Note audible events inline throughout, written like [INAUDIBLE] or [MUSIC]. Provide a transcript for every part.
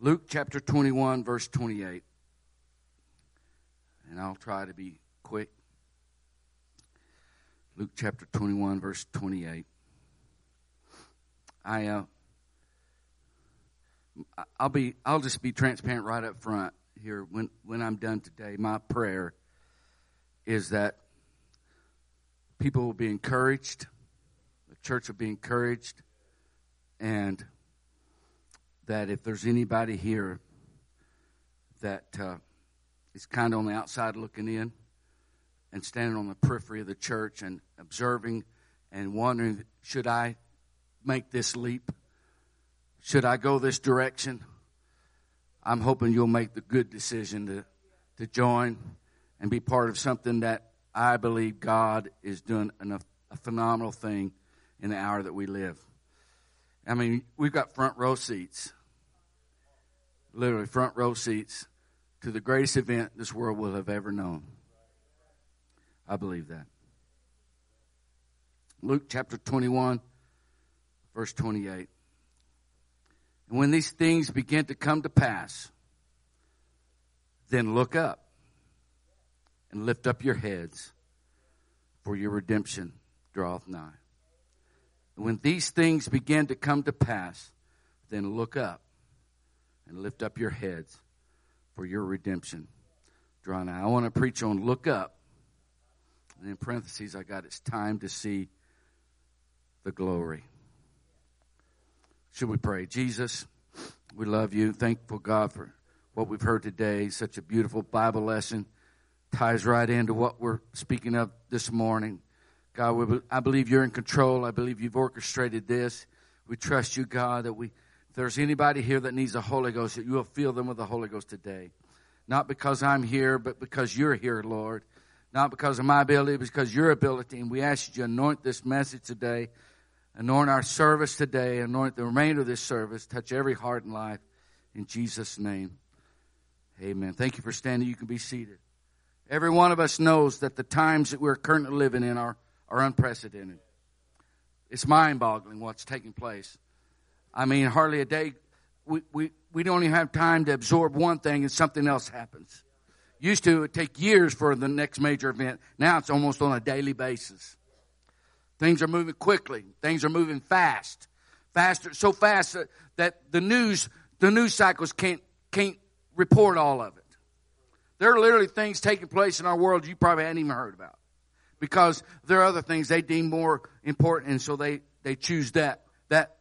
Luke chapter 21, verse 28. And I'll try to be quick. Luke chapter 21, verse 28. I, uh, I'll be, I'll just be transparent right up front here. When, when I'm done today, my prayer is that people will be encouraged, the church will be encouraged, and that if there's anybody here that uh, is kind of on the outside looking in and standing on the periphery of the church and observing and wondering, should I make this leap? Should I go this direction? I'm hoping you'll make the good decision to, to join and be part of something that I believe God is doing a, a phenomenal thing in the hour that we live. I mean, we've got front row seats literally front row seats to the greatest event this world will have ever known. I believe that. Luke chapter 21, verse 28. And when these things begin to come to pass, then look up and lift up your heads, for your redemption draweth nigh. And when these things begin to come to pass, then look up and lift up your heads for your redemption draw nigh. I want to preach on look up. And in parentheses, I got it's time to see the glory. Should we pray? Jesus, we love you. Thankful God for what we've heard today. Such a beautiful Bible lesson. Ties right into what we're speaking of this morning. God, I believe you're in control. I believe you've orchestrated this. We trust you, God, that we there's anybody here that needs the Holy Ghost, that you will fill them with the Holy Ghost today. Not because I'm here, but because you're here, Lord. Not because of my ability, but because your ability. And we ask you to anoint this message today, anoint our service today, anoint the remainder of this service, touch every heart and life. In Jesus' name, amen. Thank you for standing. You can be seated. Every one of us knows that the times that we're currently living in are, are unprecedented. It's mind boggling what's taking place. I mean, hardly a day. We, we, we don't even have time to absorb one thing and something else happens. Used to it take years for the next major event. Now it's almost on a daily basis. Things are moving quickly. Things are moving fast. Faster, so fast that the news, the news cycles can't, can't report all of it. There are literally things taking place in our world you probably hadn't even heard about. Because there are other things they deem more important and so they, they choose that, that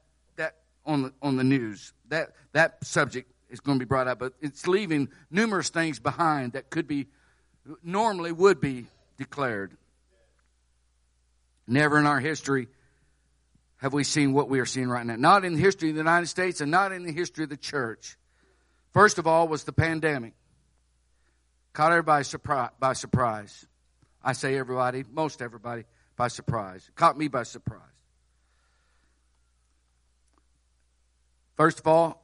on the, on the news. That, that subject is going to be brought up, but it's leaving numerous things behind that could be, normally would be declared. Never in our history have we seen what we are seeing right now. Not in the history of the United States and not in the history of the church. First of all was the pandemic. Caught everybody surprise, by surprise. I say everybody, most everybody, by surprise. Caught me by surprise. First of all,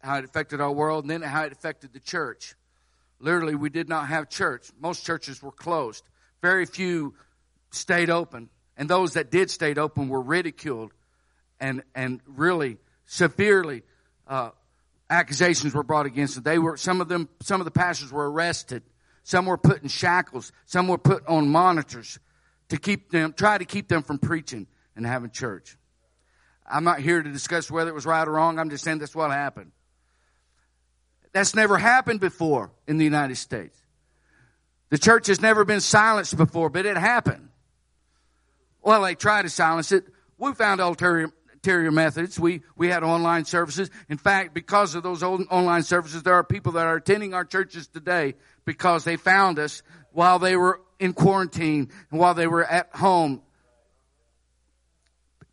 how it affected our world, and then how it affected the church. Literally, we did not have church. Most churches were closed. Very few stayed open. And those that did stay open were ridiculed and, and really severely uh, accusations were brought against them. They were some of them some of the pastors were arrested. Some were put in shackles. Some were put on monitors to keep them try to keep them from preaching and having church. I'm not here to discuss whether it was right or wrong. I'm just saying that's what happened. That's never happened before in the United States. The church has never been silenced before, but it happened. Well, they tried to silence it. We found ulterior, methods. We, we had online services. In fact, because of those online services, there are people that are attending our churches today because they found us while they were in quarantine and while they were at home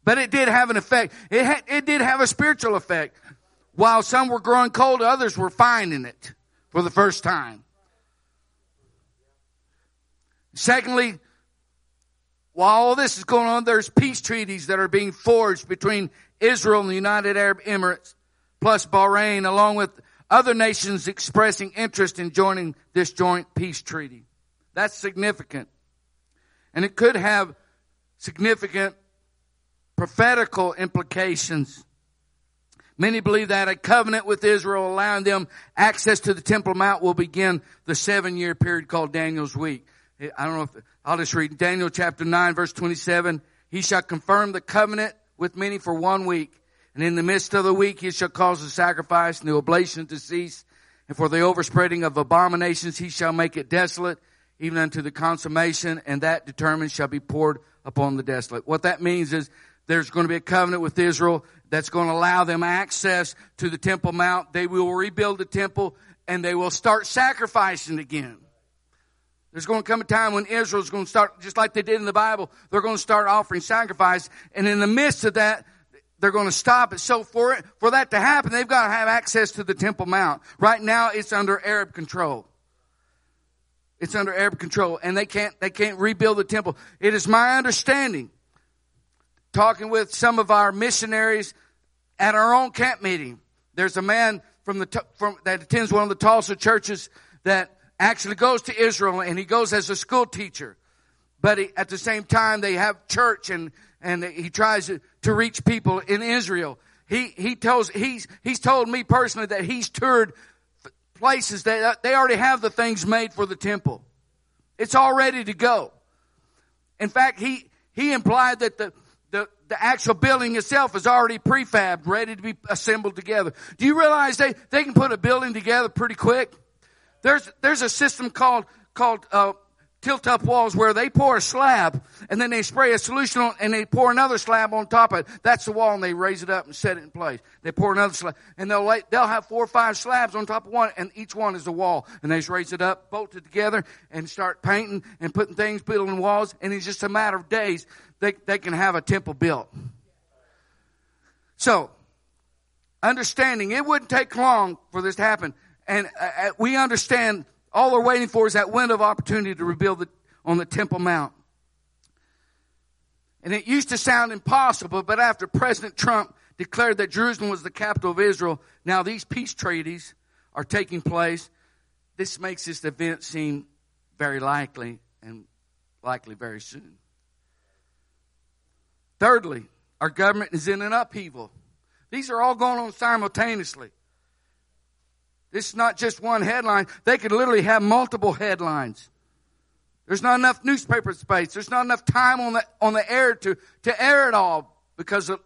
but it did have an effect. It, had, it did have a spiritual effect. While some were growing cold, others were finding it for the first time. Secondly, while all this is going on, there's peace treaties that are being forged between Israel and the United Arab Emirates, plus Bahrain, along with other nations expressing interest in joining this joint peace treaty. That's significant. And it could have significant prophetical implications. Many believe that a covenant with Israel allowing them access to the Temple Mount will begin the seven year period called Daniel's week. I don't know if, I'll just read Daniel chapter 9 verse 27. He shall confirm the covenant with many for one week. And in the midst of the week he shall cause the sacrifice and the oblation to cease. And for the overspreading of abominations he shall make it desolate, even unto the consummation, and that determined shall be poured upon the desolate. What that means is there's going to be a covenant with Israel that's going to allow them access to the Temple Mount. They will rebuild the temple and they will start sacrificing again. There's going to come a time when Israel's going to start, just like they did in the Bible, they're going to start offering sacrifice. And in the midst of that, they're going to stop it. So for it, for that to happen, they've got to have access to the Temple Mount. Right now, it's under Arab control. It's under Arab control, and they can't they can't rebuild the temple. It is my understanding talking with some of our missionaries at our own camp meeting. There's a man from the from that attends one of the Tulsa churches that actually goes to Israel, and he goes as a school teacher. But he, at the same time, they have church, and and he tries to, to reach people in Israel. He he tells he's he's told me personally that he's toured places that they already have the things made for the temple. It's all ready to go. In fact, he he implied that the the, the actual building itself is already prefabbed, ready to be assembled together. Do you realize they, they can put a building together pretty quick? There's, there's a system called, called, uh, tilt up walls where they pour a slab and then they spray a solution on and they pour another slab on top of it. That's the wall and they raise it up and set it in place. They pour another slab and they'll lay, they'll have four or five slabs on top of one and each one is a wall and they just raise it up, bolt it together and start painting and putting things, building walls and it's just a matter of days they, they can have a temple built. So, understanding it wouldn't take long for this to happen and uh, uh we understand all they're waiting for is that window of opportunity to rebuild the, on the Temple Mount. And it used to sound impossible, but after President Trump declared that Jerusalem was the capital of Israel, now these peace treaties are taking place. This makes this event seem very likely and likely very soon. Thirdly, our government is in an upheaval. These are all going on simultaneously. This is not just one headline. They could literally have multiple headlines. There's not enough newspaper space. There's not enough time on the, on the air to, to air it all because of,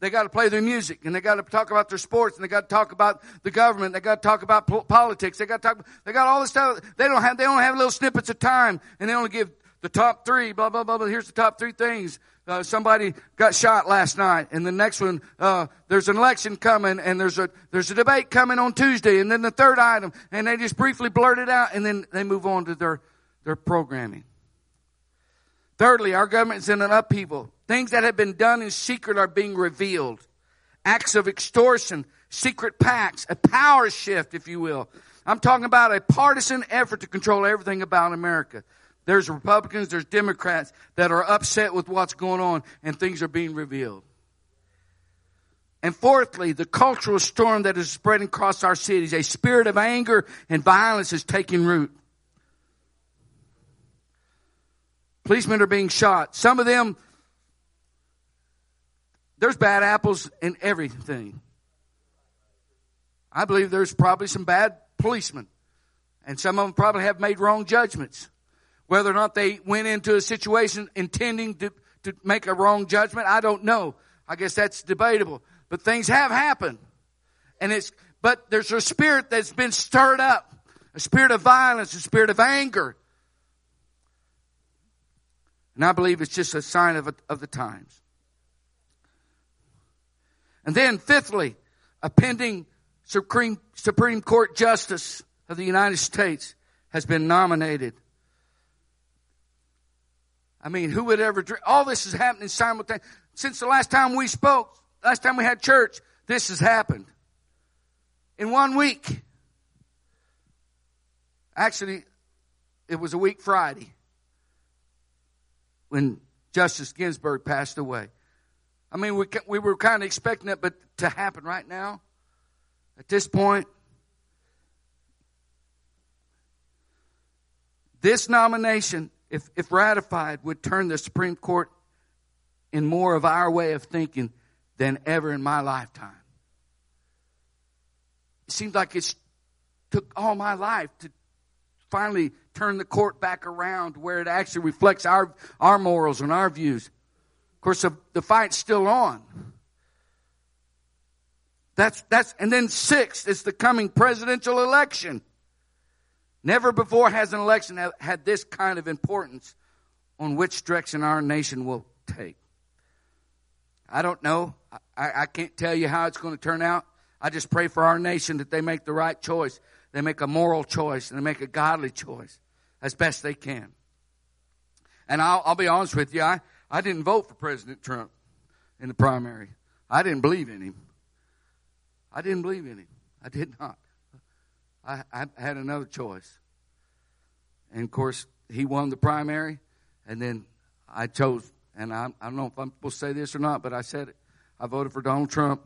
they got to play their music and they got to talk about their sports and they got to talk about the government. They got to talk about po- politics. They got to talk, they got all this stuff. They don't have, they only have little snippets of time and they only give the top three, blah, blah, blah, blah. Here's the top three things. Uh, somebody got shot last night, and the next one, uh, there's an election coming, and there's a there's a debate coming on Tuesday, and then the third item, and they just briefly blurt it out, and then they move on to their their programming. Thirdly, our government is in an upheaval. Things that have been done in secret are being revealed. Acts of extortion, secret pacts, a power shift, if you will. I'm talking about a partisan effort to control everything about America. There's Republicans, there's Democrats that are upset with what's going on and things are being revealed. And fourthly, the cultural storm that is spreading across our cities, a spirit of anger and violence is taking root. Policemen are being shot. Some of them, there's bad apples in everything. I believe there's probably some bad policemen. And some of them probably have made wrong judgments. Whether or not they went into a situation intending to, to make a wrong judgment, I don't know. I guess that's debatable. But things have happened. And it's, but there's a spirit that's been stirred up. A spirit of violence, a spirit of anger. And I believe it's just a sign of, of the times. And then fifthly, a pending Supreme, Supreme Court Justice of the United States has been nominated I mean, who would ever dream? All this is happening simultaneously. Since the last time we spoke, last time we had church, this has happened. In one week. Actually, it was a week Friday when Justice Ginsburg passed away. I mean, we, we were kind of expecting it, but to happen right now, at this point, this nomination if, if ratified, would turn the Supreme Court in more of our way of thinking than ever in my lifetime. It seems like it took all my life to finally turn the court back around where it actually reflects our, our morals and our views. Of course, the, the fight's still on. That's, that's, and then sixth is the coming presidential election. Never before has an election had this kind of importance on which direction our nation will take. I don't know. I, I can't tell you how it's going to turn out. I just pray for our nation that they make the right choice. They make a moral choice and they make a godly choice as best they can. And I'll, I'll be honest with you, I, I didn't vote for President Trump in the primary. I didn't believe in him. I didn't believe in him. I did not. I, I had another choice. And of course, he won the primary, and then I chose, and I, I don't know if I'm supposed to say this or not, but I said it. I voted for Donald Trump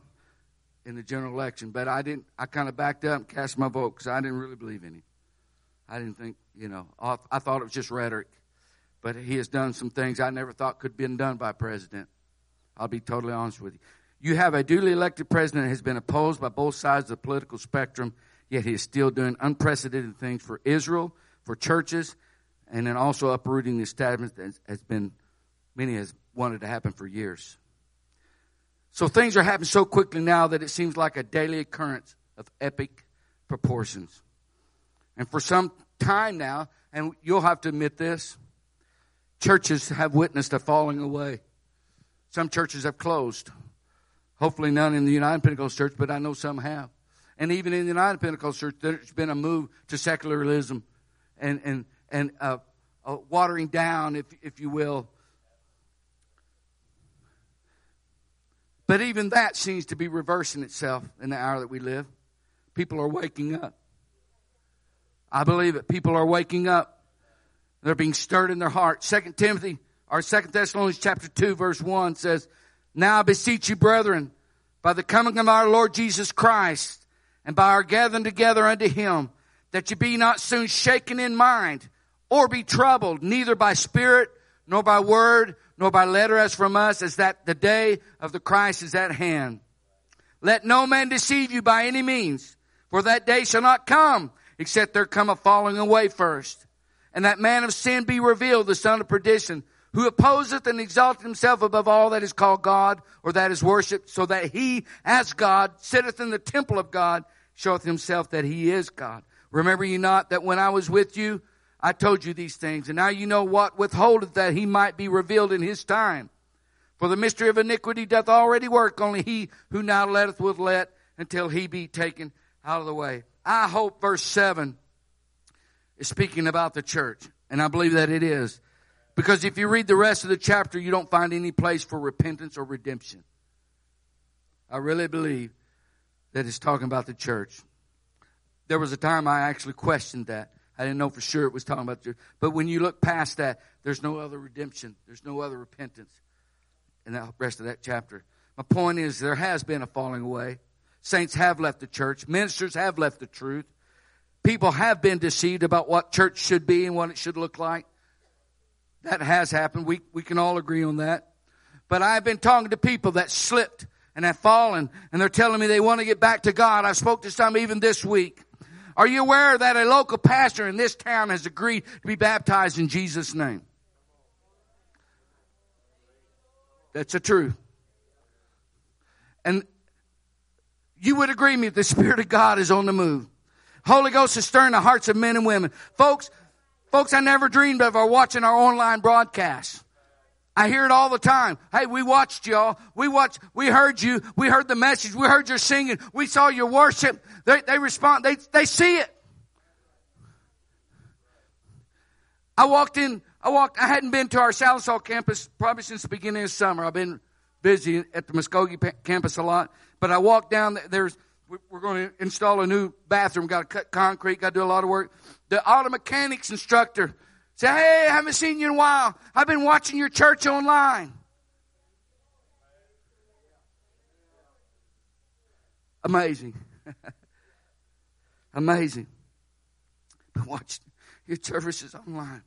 in the general election, but I didn't. I kind of backed up and cast my vote because I didn't really believe in him. I didn't think, you know, I thought it was just rhetoric. But he has done some things I never thought could have been done by a president. I'll be totally honest with you. You have a duly elected president that has been opposed by both sides of the political spectrum, yet he is still doing unprecedented things for Israel, for churches, and then also uprooting the establishment that has been many has wanted to happen for years. So things are happening so quickly now that it seems like a daily occurrence of epic proportions. And for some time now, and you'll have to admit this, churches have witnessed a falling away. Some churches have closed. Hopefully none in the United Pentecostal Church, but I know some have. And even in the United Pentecostal Church, there's been a move to secularism and, and, and uh, uh, watering down, if, if you will. But even that seems to be reversing itself in the hour that we live. People are waking up. I believe it. People are waking up. They're being stirred in their heart. Second Timothy, or Second Thessalonians chapter 2, verse 1 says, now I beseech you, brethren, by the coming of our Lord Jesus Christ, and by our gathering together unto him, that you be not soon shaken in mind, or be troubled, neither by spirit, nor by word, nor by letter as from us, as that the day of the Christ is at hand. Let no man deceive you by any means, for that day shall not come, except there come a falling away first. And that man of sin be revealed, the son of perdition, who opposeth and exalteth himself above all that is called God or that is worshipped, so that he, as God, sitteth in the temple of God, showeth himself that he is God. Remember ye not that when I was with you, I told you these things, and now you know what withholdeth that he might be revealed in his time. For the mystery of iniquity doth already work, only he who now letteth will let until he be taken out of the way. I hope verse 7 is speaking about the church, and I believe that it is. Because if you read the rest of the chapter, you don't find any place for repentance or redemption. I really believe that it's talking about the church. There was a time I actually questioned that. I didn't know for sure it was talking about the church. But when you look past that, there's no other redemption. There's no other repentance in the rest of that chapter. My point is there has been a falling away. Saints have left the church. Ministers have left the truth. People have been deceived about what church should be and what it should look like. That has happened. We, we can all agree on that. But I've been talking to people that slipped and have fallen and they're telling me they want to get back to God. I spoke to some even this week. Are you aware that a local pastor in this town has agreed to be baptized in Jesus' name? That's the truth. And you would agree me the Spirit of God is on the move. Holy Ghost is stirring the hearts of men and women. Folks, Folks, I never dreamed of are watching our online broadcasts. I hear it all the time. Hey, we watched y'all. We watched, we heard you. We heard the message. We heard your singing. We saw your worship. They, they respond. They, they see it. I walked in, I walked, I hadn't been to our Sallisaw campus probably since the beginning of summer. I've been busy at the Muskogee campus a lot, but I walked down, there's, we're going to install a new bathroom, got to cut concrete, got to do a lot of work the auto mechanics instructor said, Hey, I haven't seen you in a while. I've been watching your church online. Amazing. [LAUGHS] Amazing. Been watching your services online.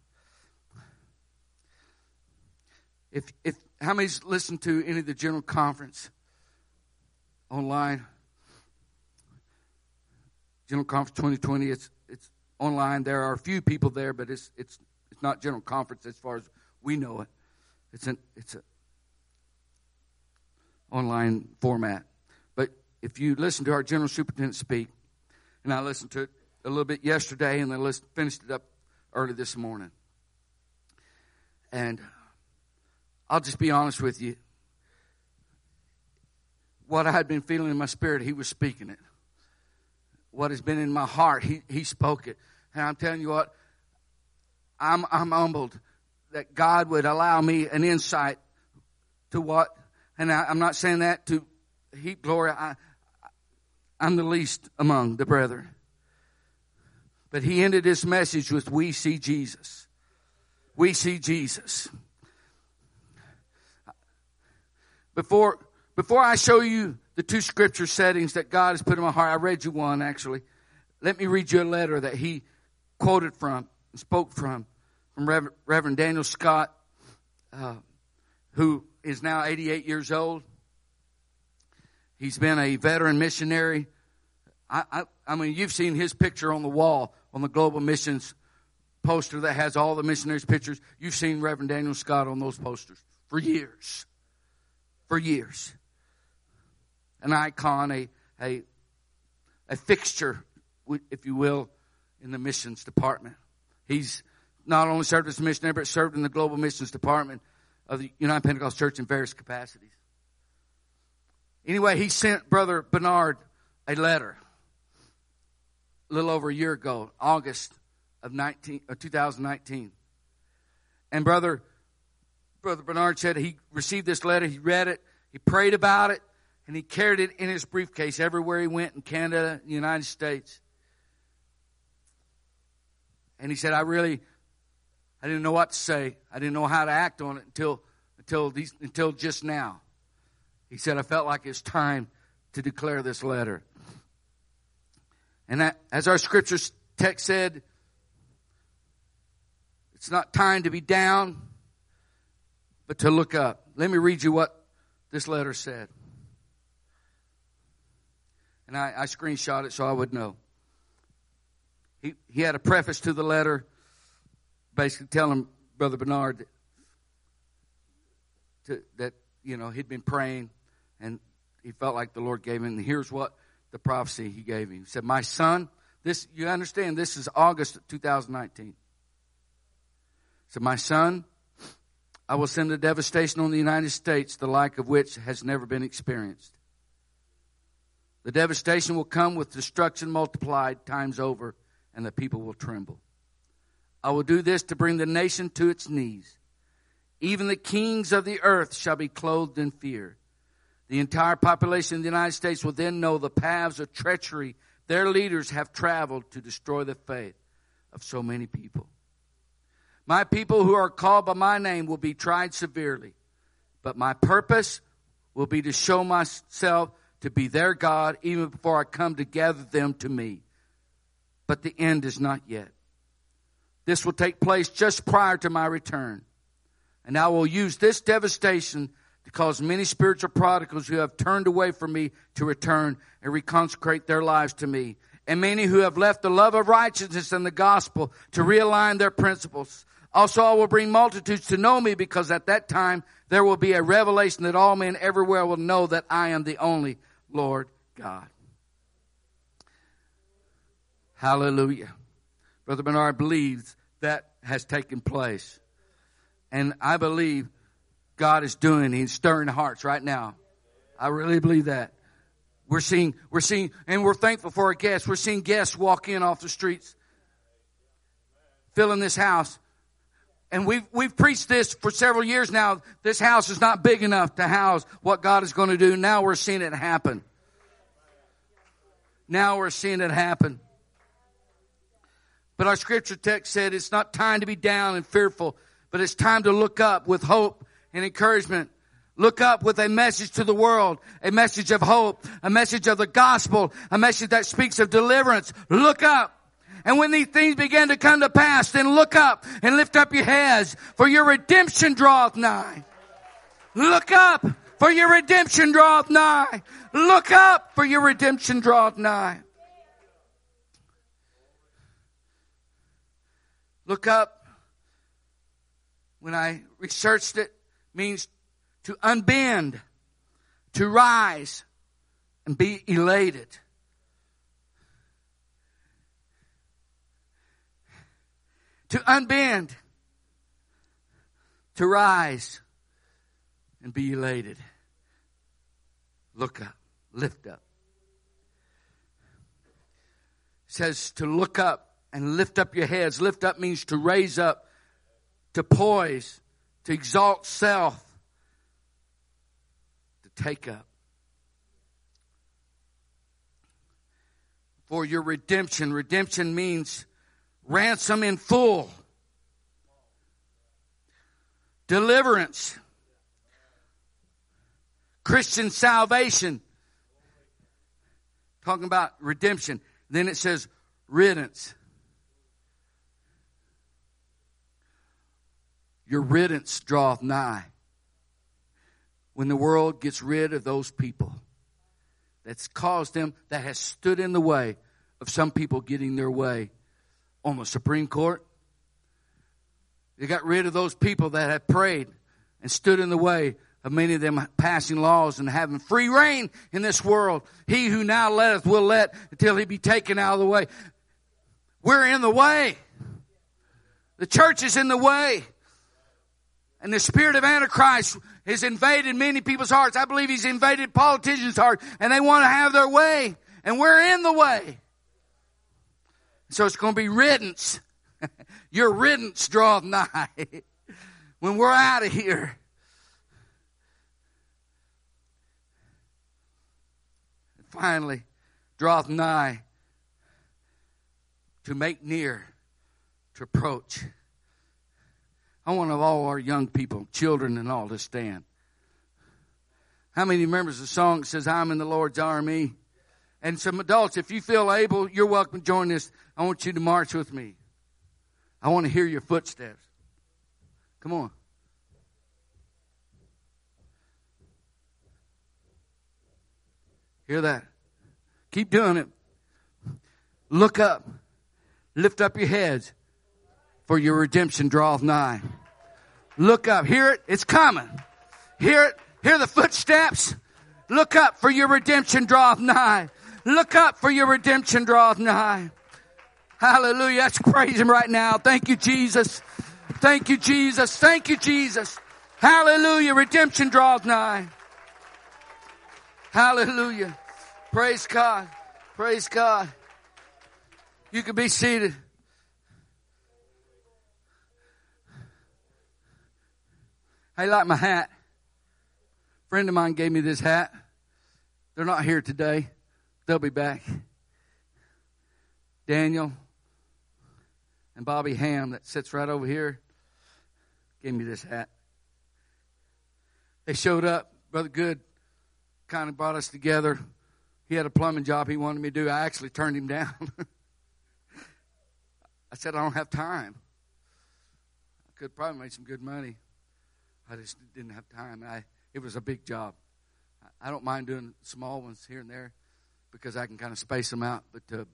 If if how many's listened to any of the general conference online? General Conference 2020. It's it's online. There are a few people there, but it's it's it's not General Conference as far as we know it. It's an it's a online format. But if you listen to our General Superintendent speak, and I listened to it a little bit yesterday, and then finished it up early this morning. And I'll just be honest with you. What I had been feeling in my spirit, he was speaking it. What has been in my heart, he, he spoke it. And I'm telling you what, I'm, I'm humbled that God would allow me an insight to what, and I, am not saying that to heap glory. I, I'm the least among the brethren. But he ended his message with, We see Jesus. We see Jesus. Before, before I show you the two scripture settings that God has put in my heart, I read you one actually. Let me read you a letter that he quoted from spoke from, from Reverend, Reverend Daniel Scott, uh, who is now 88 years old. He's been a veteran missionary. I, I, I mean, you've seen his picture on the wall on the Global Missions poster that has all the missionaries' pictures. You've seen Reverend Daniel Scott on those posters for years. For years. An icon, a, a, a fixture, if you will, in the missions department. He's not only served as a missionary, but served in the global missions department of the United Pentecost Church in various capacities. Anyway, he sent Brother Bernard a letter a little over a year ago, August of 19, uh, 2019. And brother, brother Bernard said he received this letter, he read it, he prayed about it, and he carried it in his briefcase everywhere he went in Canada, the United States. And he said, I really, I didn't know what to say. I didn't know how to act on it until, until these, until just now. He said, I felt like it's time to declare this letter. And that, as our scripture text said, it's not time to be down, but to look up. Let me read you what this letter said. And I, I screenshot it so I would know. He, he had a preface to the letter, basically telling Brother Bernard to, that, you know, he'd been praying and he felt like the Lord gave him. And here's what the prophecy he gave him. He said, My son, this, you understand, this is August 2019. He said, My son, I will send a devastation on the United States, the like of which has never been experienced. The devastation will come with destruction multiplied times over, and the people will tremble. I will do this to bring the nation to its knees. Even the kings of the earth shall be clothed in fear. The entire population of the United States will then know the paths of treachery their leaders have traveled to destroy the faith of so many people. My people who are called by my name will be tried severely, but my purpose will be to show myself to be their God even before I come to gather them to me. But the end is not yet. This will take place just prior to my return. And I will use this devastation to cause many spiritual prodigals who have turned away from me to return and reconsecrate their lives to me. And many who have left the love of righteousness and the gospel to realign their principles. Also, I will bring multitudes to know me because at that time there will be a revelation that all men everywhere will know that I am the only Lord God. Hallelujah. Brother Bernard believes that has taken place. And I believe God is doing. He's stirring hearts right now. I really believe that. We're seeing, we're seeing, and we're thankful for our guests. We're seeing guests walk in off the streets, filling this house. And we've, we've preached this for several years now. This house is not big enough to house what God is going to do. Now we're seeing it happen. Now we're seeing it happen. But our scripture text said it's not time to be down and fearful, but it's time to look up with hope and encouragement. Look up with a message to the world, a message of hope, a message of the gospel, a message that speaks of deliverance. Look up. And when these things begin to come to pass, then look up and lift up your heads, for your redemption draweth nigh. Look up, for your redemption draweth nigh. Look up, for your redemption draweth nigh. Look up, when I researched it, means to unbend, to rise, and be elated. To unbend, to rise, and be elated. Look up, lift up. It says to look up and lift up your heads. Lift up means to raise up, to poise, to exalt self, to take up. For your redemption. Redemption means ransom in full, deliverance, Christian salvation. Talking about redemption. Then it says riddance. Your riddance draweth nigh. When the world gets rid of those people that's caused them, that has stood in the way of some people getting their way on the Supreme Court. They got rid of those people that have prayed and stood in the way of many of them passing laws and having free reign in this world. He who now letteth will let until he be taken out of the way. We're in the way. The church is in the way. And the spirit of Antichrist has invaded many people's hearts. I believe he's invaded politicians' hearts and they want to have their way. And we're in the way. So it's going to be riddance. [LAUGHS] Your riddance draweth nigh. [LAUGHS] when we're out of here. finally, draweth nigh to make near, to approach. I want all our young people, children, and all to stand. How many remembers the song that says, I'm in the Lord's army? And some adults, if you feel able, you're welcome to join this. I want you to march with me. I want to hear your footsteps. Come on. Hear that? Keep doing it. Look up. Lift up your heads for your redemption draweth nigh. Look up. Hear it. It's coming. Hear it. Hear the footsteps. Look up for your redemption draweth nigh. Look up for your redemption draweth nigh. Hallelujah. Let's praise him right now. Thank you, Jesus. Thank you, Jesus. Thank you, Jesus. Hallelujah. Redemption draweth nigh. Hallelujah. Praise God. Praise God. You can be seated. I like my hat. Friend of mine gave me this hat. They're not here today. They'll be back. Daniel and Bobby Ham, that sits right over here, gave me this hat. They showed up. Brother Good kind of brought us together. He had a plumbing job he wanted me to do. I actually turned him down. [LAUGHS] I said, I don't have time. I could probably make some good money. I just didn't have time. I it was a big job. I don't mind doing small ones here and there because I can kind of space them out. But to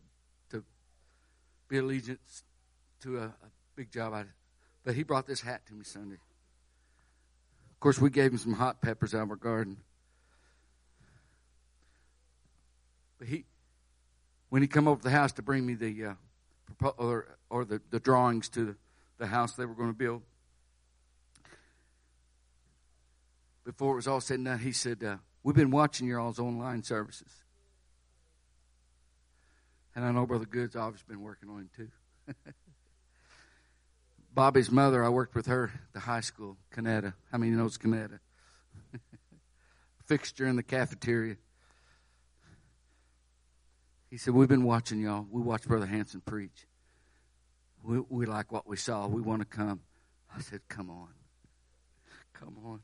to be allegiance to a, a big job, I, but he brought this hat to me Sunday. Of course, we gave him some hot peppers out of our garden. But he, when he come over to the house to bring me the uh, or or the, the drawings to the, the house they were going to build, before it was all said and done, he said, uh, We've been watching your all's online services. And I know Brother Good's obviously been working on him too. [LAUGHS] Bobby's mother, I worked with her at the high school, Canada. How many knows Canada? [LAUGHS] Fixture in the cafeteria. He said, We've been watching y'all. We watched Brother Hanson preach. We, we like what we saw. We want to come. I said, Come on. Come on.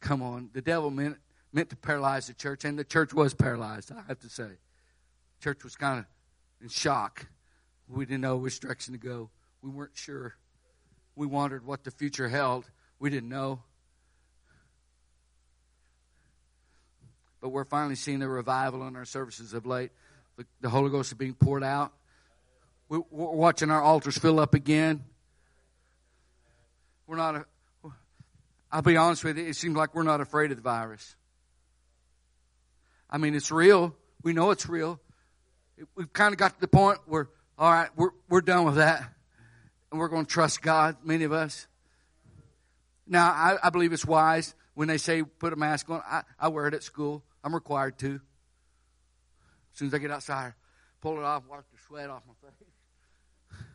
Come on. The devil meant, meant to paralyze the church, and the church was paralyzed, I have to say. Church was kind of in shock. We didn't know which direction to go. We weren't sure. We wondered what the future held. We didn't know. But we're finally seeing a revival in our services of late. The, the Holy Ghost is being poured out. we're watching our altars fill up again. We're not, I'll be honest with you, it seems like we're not afraid of the virus. I mean, it's real. We know it's real. We've kind of got to the point where, all right, we're, we're done with that. And we're going to trust God, many of us. Now, I, I believe it's wise when they say put a mask on. I, I wear it at school. I'm required to. As soon as I get outside, pull it off, wipe the sweat off my face. [LAUGHS]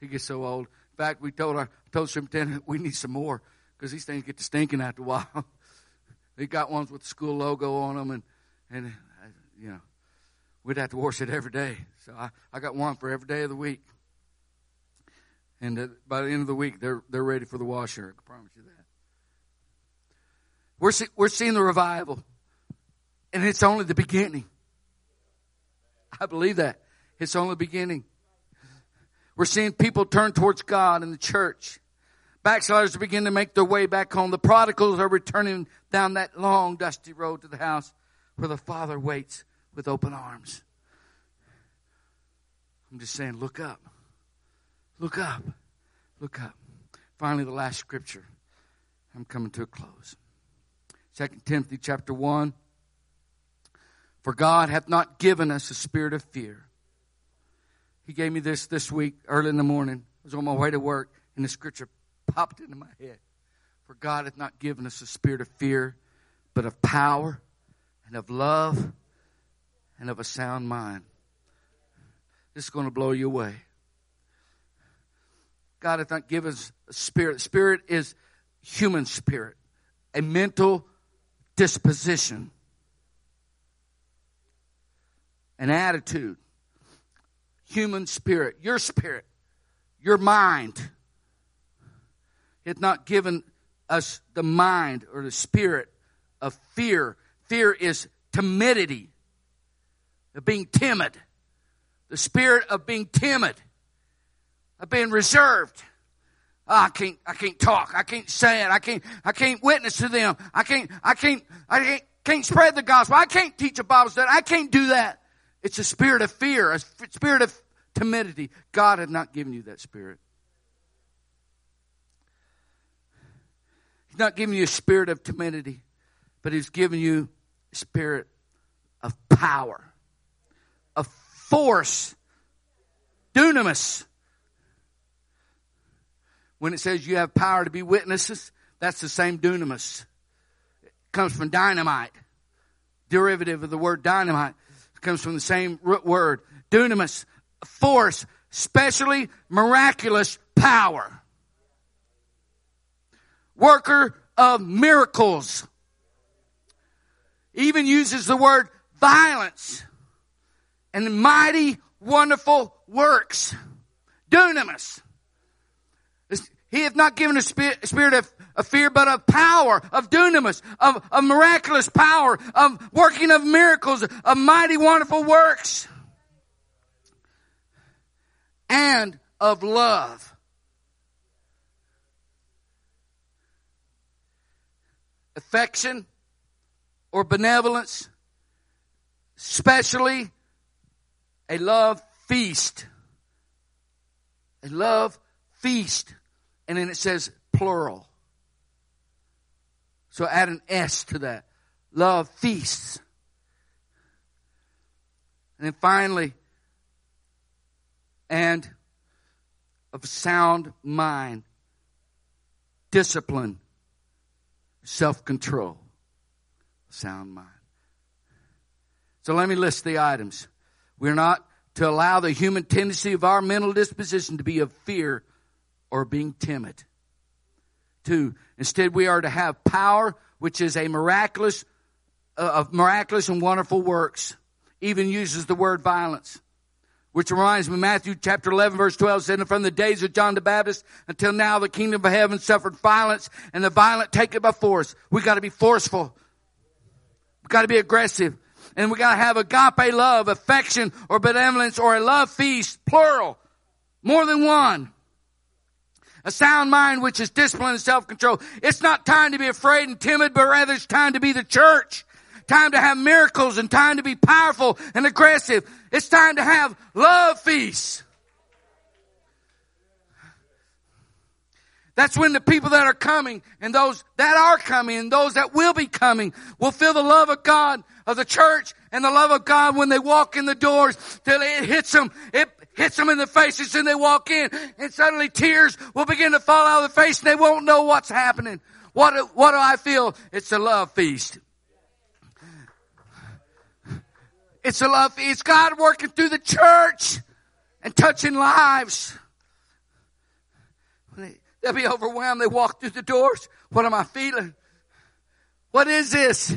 He gets so old. In fact, we told our told superintendent we need some more because these things get to stinking after a [LAUGHS] while. they got ones with the school logo on them, and and you know we'd have to wash it every day. So I, I got one for every day of the week. And uh, by the end of the week, they're they're ready for the washer. I promise you that. We're see, we're seeing the revival, and it's only the beginning. I believe that it's only the beginning. We're seeing people turn towards God in the church. Backsliders begin to make their way back home. The prodigals are returning down that long, dusty road to the house where the Father waits with open arms. I'm just saying, look up. Look up. Look up. Finally, the last scripture. I'm coming to a close. Second Timothy chapter 1. For God hath not given us a spirit of fear. He gave me this this week early in the morning. I was on my way to work, and the scripture popped into my head. For God hath not given us a spirit of fear, but of power and of love and of a sound mind. This is going to blow you away. God hath not given us a spirit. Spirit is human spirit, a mental disposition, an attitude, human spirit, your spirit, your mind. Hath not given us the mind or the spirit of fear. Fear is timidity, of being timid. The spirit of being timid, of being reserved. Oh, I can't, I can't talk. I can't say it. I can't, I can't witness to them. I can't, I can't, I can't, can't spread the gospel. I can't teach a Bible study. I can't do that. It's a spirit of fear, a spirit of timidity. God had not given you that spirit. He's not giving you a spirit of timidity, but He's giving you a spirit of power, of force, dunamis. When it says you have power to be witnesses, that's the same dunamis. It comes from dynamite, derivative of the word dynamite. It comes from the same root word, dunamis, force, specially miraculous power worker of miracles. Even uses the word violence and mighty, wonderful works. Dunamis. He hath not given a spirit of, fear, but of power, of dunamis, of, of miraculous power, of working of miracles, of mighty, wonderful works, and of love. Affection or benevolence, especially a love feast. A love feast. And then it says plural. So add an S to that. Love feasts. And then finally, and of sound mind, discipline, self control, sound mind. So let me list the items. We're not to allow the human tendency of our mental disposition to be of fear or being timid. Two, instead we are to have power, which is a miraculous, uh, of miraculous and wonderful works. Even uses the word violence. Which reminds me, Matthew chapter 11 verse 12 said, from the days of John the Baptist until now the kingdom of heaven suffered violence and the violent take it by force. We gotta be forceful. We gotta be aggressive. And we gotta have agape love, affection or benevolence or a love feast, plural. More than one. A sound mind which is discipline and self-control. It's not time to be afraid and timid, but rather it's time to be the church time to have miracles and time to be powerful and aggressive. It's time to have love feasts. That's when the people that are coming and those that are coming and those that will be coming will feel the love of God of the church and the love of God when they walk in the doors till it hits them. It hits them in the faces and they walk in and suddenly tears will begin to fall out of their face and they won't know what's happening. What, what do I feel? It's a love feast. It's a love. It's God working through the church and touching lives. They'll be overwhelmed. They walk through the doors. What am I feeling? What is this?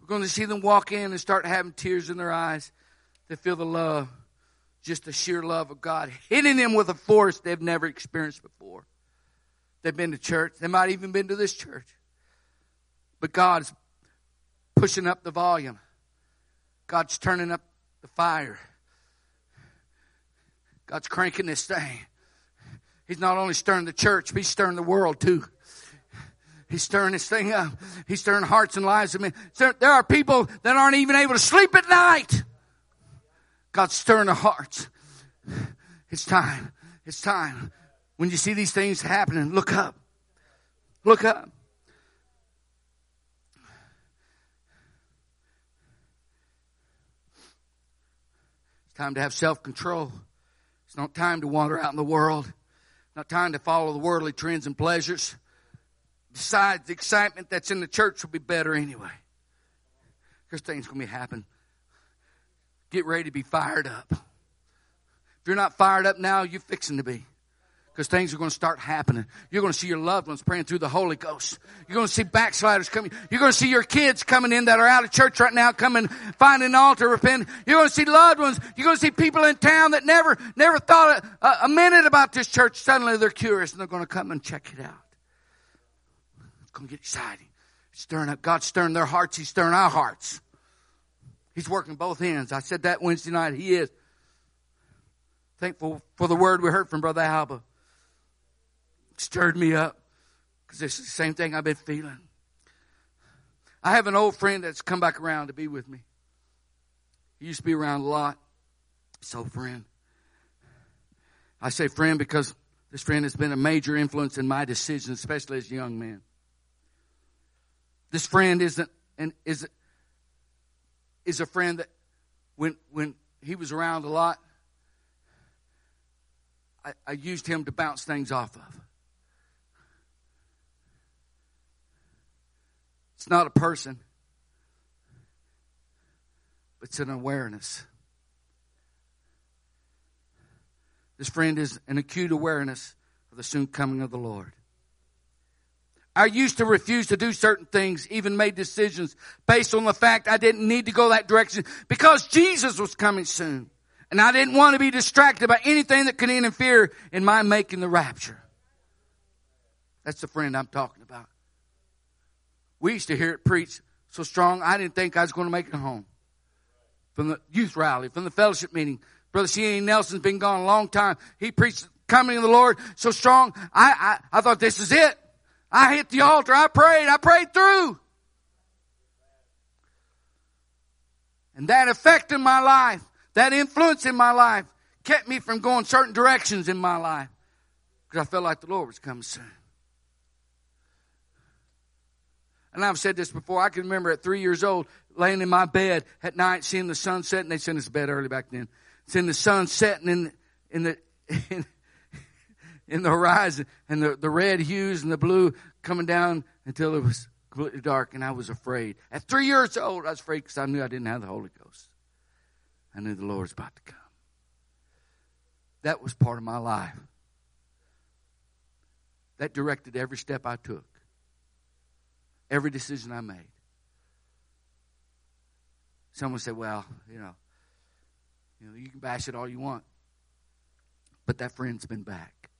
We're going to see them walk in and start having tears in their eyes. They feel the love, just the sheer love of God hitting them with a force they've never experienced before. They've been to church. They might even been to this church. But God's pushing up the volume. God's turning up the fire. God's cranking this thing. He's not only stirring the church, but he's stirring the world too. He's stirring this thing up. He's stirring hearts and lives of men. There are people that aren't even able to sleep at night. God's stirring the hearts. It's time. It's time. When you see these things happening, look up. Look up. Time to have self control. It's not time to wander out in the world. It's Not time to follow the worldly trends and pleasures. Besides, the excitement that's in the church will be better anyway. Because things going to be happening. Get ready to be fired up. If you're not fired up now, you're fixing to be because things are going to start happening. You're going to see your loved ones praying through the Holy Ghost. You're going to see backsliders coming. You're going to see your kids coming in that are out of church right now, coming, finding an altar, repent. You're going to see loved ones. You're going to see people in town that never, never thought a, a minute about this church. Suddenly they're curious and they're going to come and check it out. It's going to get exciting. stirring up. God's stirring their hearts. He's stirring our hearts. He's working both ends. I said that Wednesday night. He is. Thankful for the word we heard from Brother Alba stirred me up because it's the same thing I've been feeling. I have an old friend that's come back around to be with me. He used to be around a lot. So, friend. I say friend because this friend has been a major influence in my decisions, especially as a young man. This friend isn't and is is a friend that when when he was around a lot, I, I used him to bounce things off of. It's not a person, it's an awareness. This friend is an acute awareness of the soon coming of the Lord. I used to refuse to do certain things, even made decisions based on the fact I didn't need to go that direction because Jesus was coming soon. And I didn't want to be distracted by anything that could interfere in my making the rapture. That's the friend I'm talking about. We used to hear it preached so strong, I didn't think I was going to make it home. From the youth rally, from the fellowship meeting. Brother C.A. Nelson's been gone a long time. He preached coming of the Lord so strong, I, I, I thought this is it. I hit the altar. I prayed. I prayed through. And that effect in my life, that influence in my life, kept me from going certain directions in my life. Because I felt like the Lord was coming soon. And I've said this before. I can remember at three years old, laying in my bed at night, seeing the sun setting. They sent us to bed early back then. Seeing the sun setting in in the in, [LAUGHS] in the horizon, and the, the red hues and the blue coming down until it was completely dark, and I was afraid. At three years old, I was afraid because I knew I didn't have the Holy Ghost. I knew the Lord was about to come. That was part of my life. That directed every step I took every decision I made. Someone said, well, you know, you know, you can bash it all you want. But that friend's been back.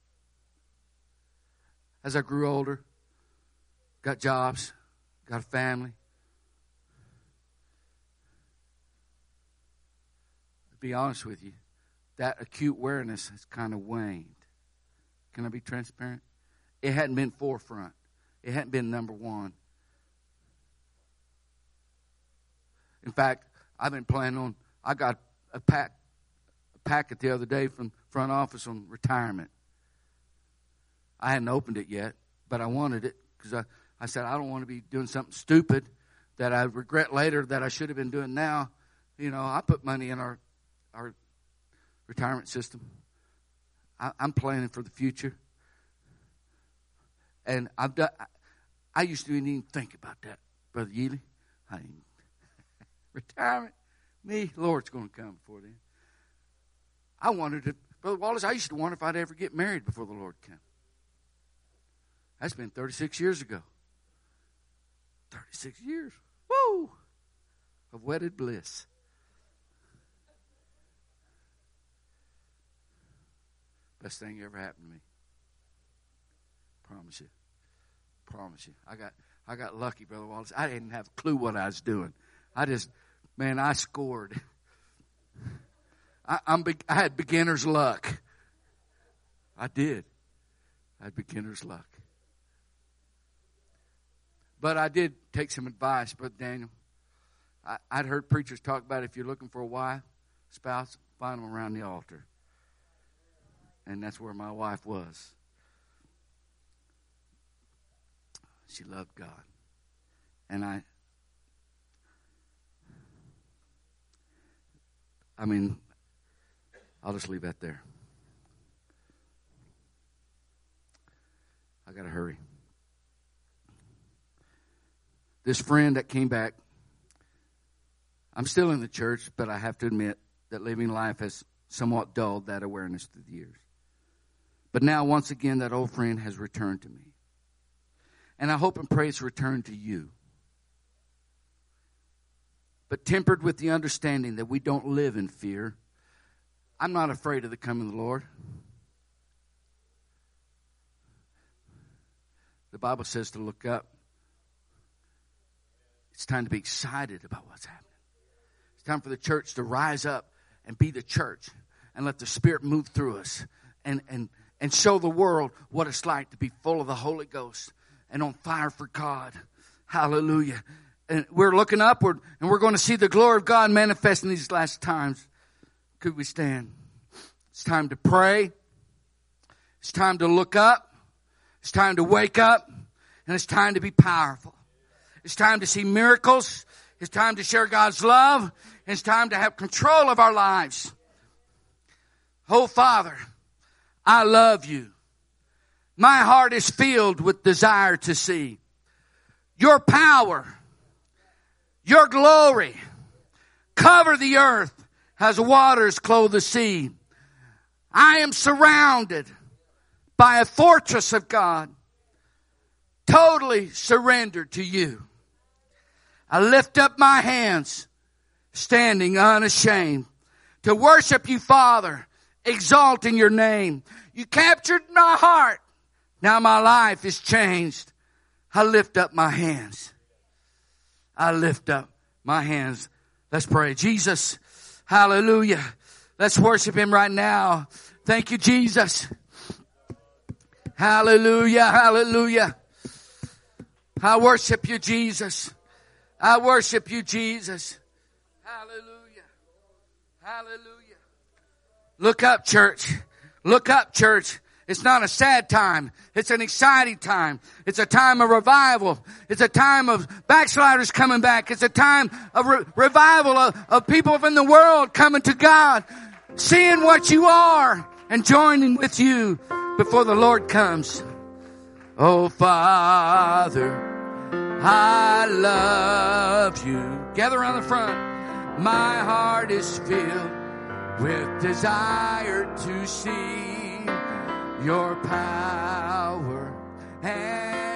As I grew older, got jobs, got a family. To be honest with you, that acute awareness has kind of waned. Can I be transparent? It hadn't been forefront. It hadn't been number one. In fact, I've been planning on. I got a pack, a packet the other day from front office on retirement. I hadn't opened it yet, but I wanted it because I, I said I don't want to be doing something stupid that I regret later that I should have been doing now. You know, I put money in our our retirement system. I, I'm planning for the future, and I've done. I used to even think about that, Brother Yealy. I retirement, me, Lord's going to come before then. I wanted to, Brother Wallace. I used to wonder if I'd ever get married before the Lord came. That's been 36 years ago. 36 years. Woo! Of wedded bliss. Best thing ever happened to me. Promise you. Promise you. I got I got lucky, Brother Wallace. I didn't have a clue what I was doing. I just, man, I scored. I, am I had beginner's luck. I did. I had beginner's luck. But I did take some advice, Brother Daniel. I, would heard preachers talk about if you're looking for a wife, spouse, find them around the altar. And that's where my wife was. She loved God. And I, I mean, I'll just leave that there. I got to hurry this friend that came back, I'm still in the church, but I have to admit that living life has somewhat dulled that awareness through the years. But now, once again, that old friend has returned to me. And I hope and pray it's returned to you. But tempered with the understanding that we don't live in fear. I'm not afraid of the coming of the Lord. The Bible says to look up. It's time to be excited about what's happening. It's time for the church to rise up and be the church and let the Spirit move through us and, and, and show the world what it's like to be full of the Holy Ghost and on fire for God. Hallelujah. And we're looking upward and we're going to see the glory of God manifest in these last times. Could we stand? It's time to pray. It's time to look up. It's time to wake up. And it's time to be powerful. It's time to see miracles. It's time to share God's love. It's time to have control of our lives. Oh, Father, I love you. My heart is filled with desire to see your power, your glory cover the earth as waters clothe the sea. I am surrounded by a fortress of God, totally surrendered to you. I lift up my hands, standing unashamed, to worship you, Father, exalting your name. You captured my heart. Now my life is changed. I lift up my hands. I lift up my hands. Let's pray. Jesus, hallelujah. Let's worship him right now. Thank you, Jesus. Hallelujah, hallelujah. I worship you, Jesus. I worship you, Jesus. Hallelujah. Hallelujah. Look up, church. Look up, church. It's not a sad time. It's an exciting time. It's a time of revival. It's a time of backsliders coming back. It's a time of re- revival of, of people from the world coming to God, seeing what you are and joining with you before the Lord comes. Oh, Father. I love you. Gather around the front. My heart is filled with desire to see your power and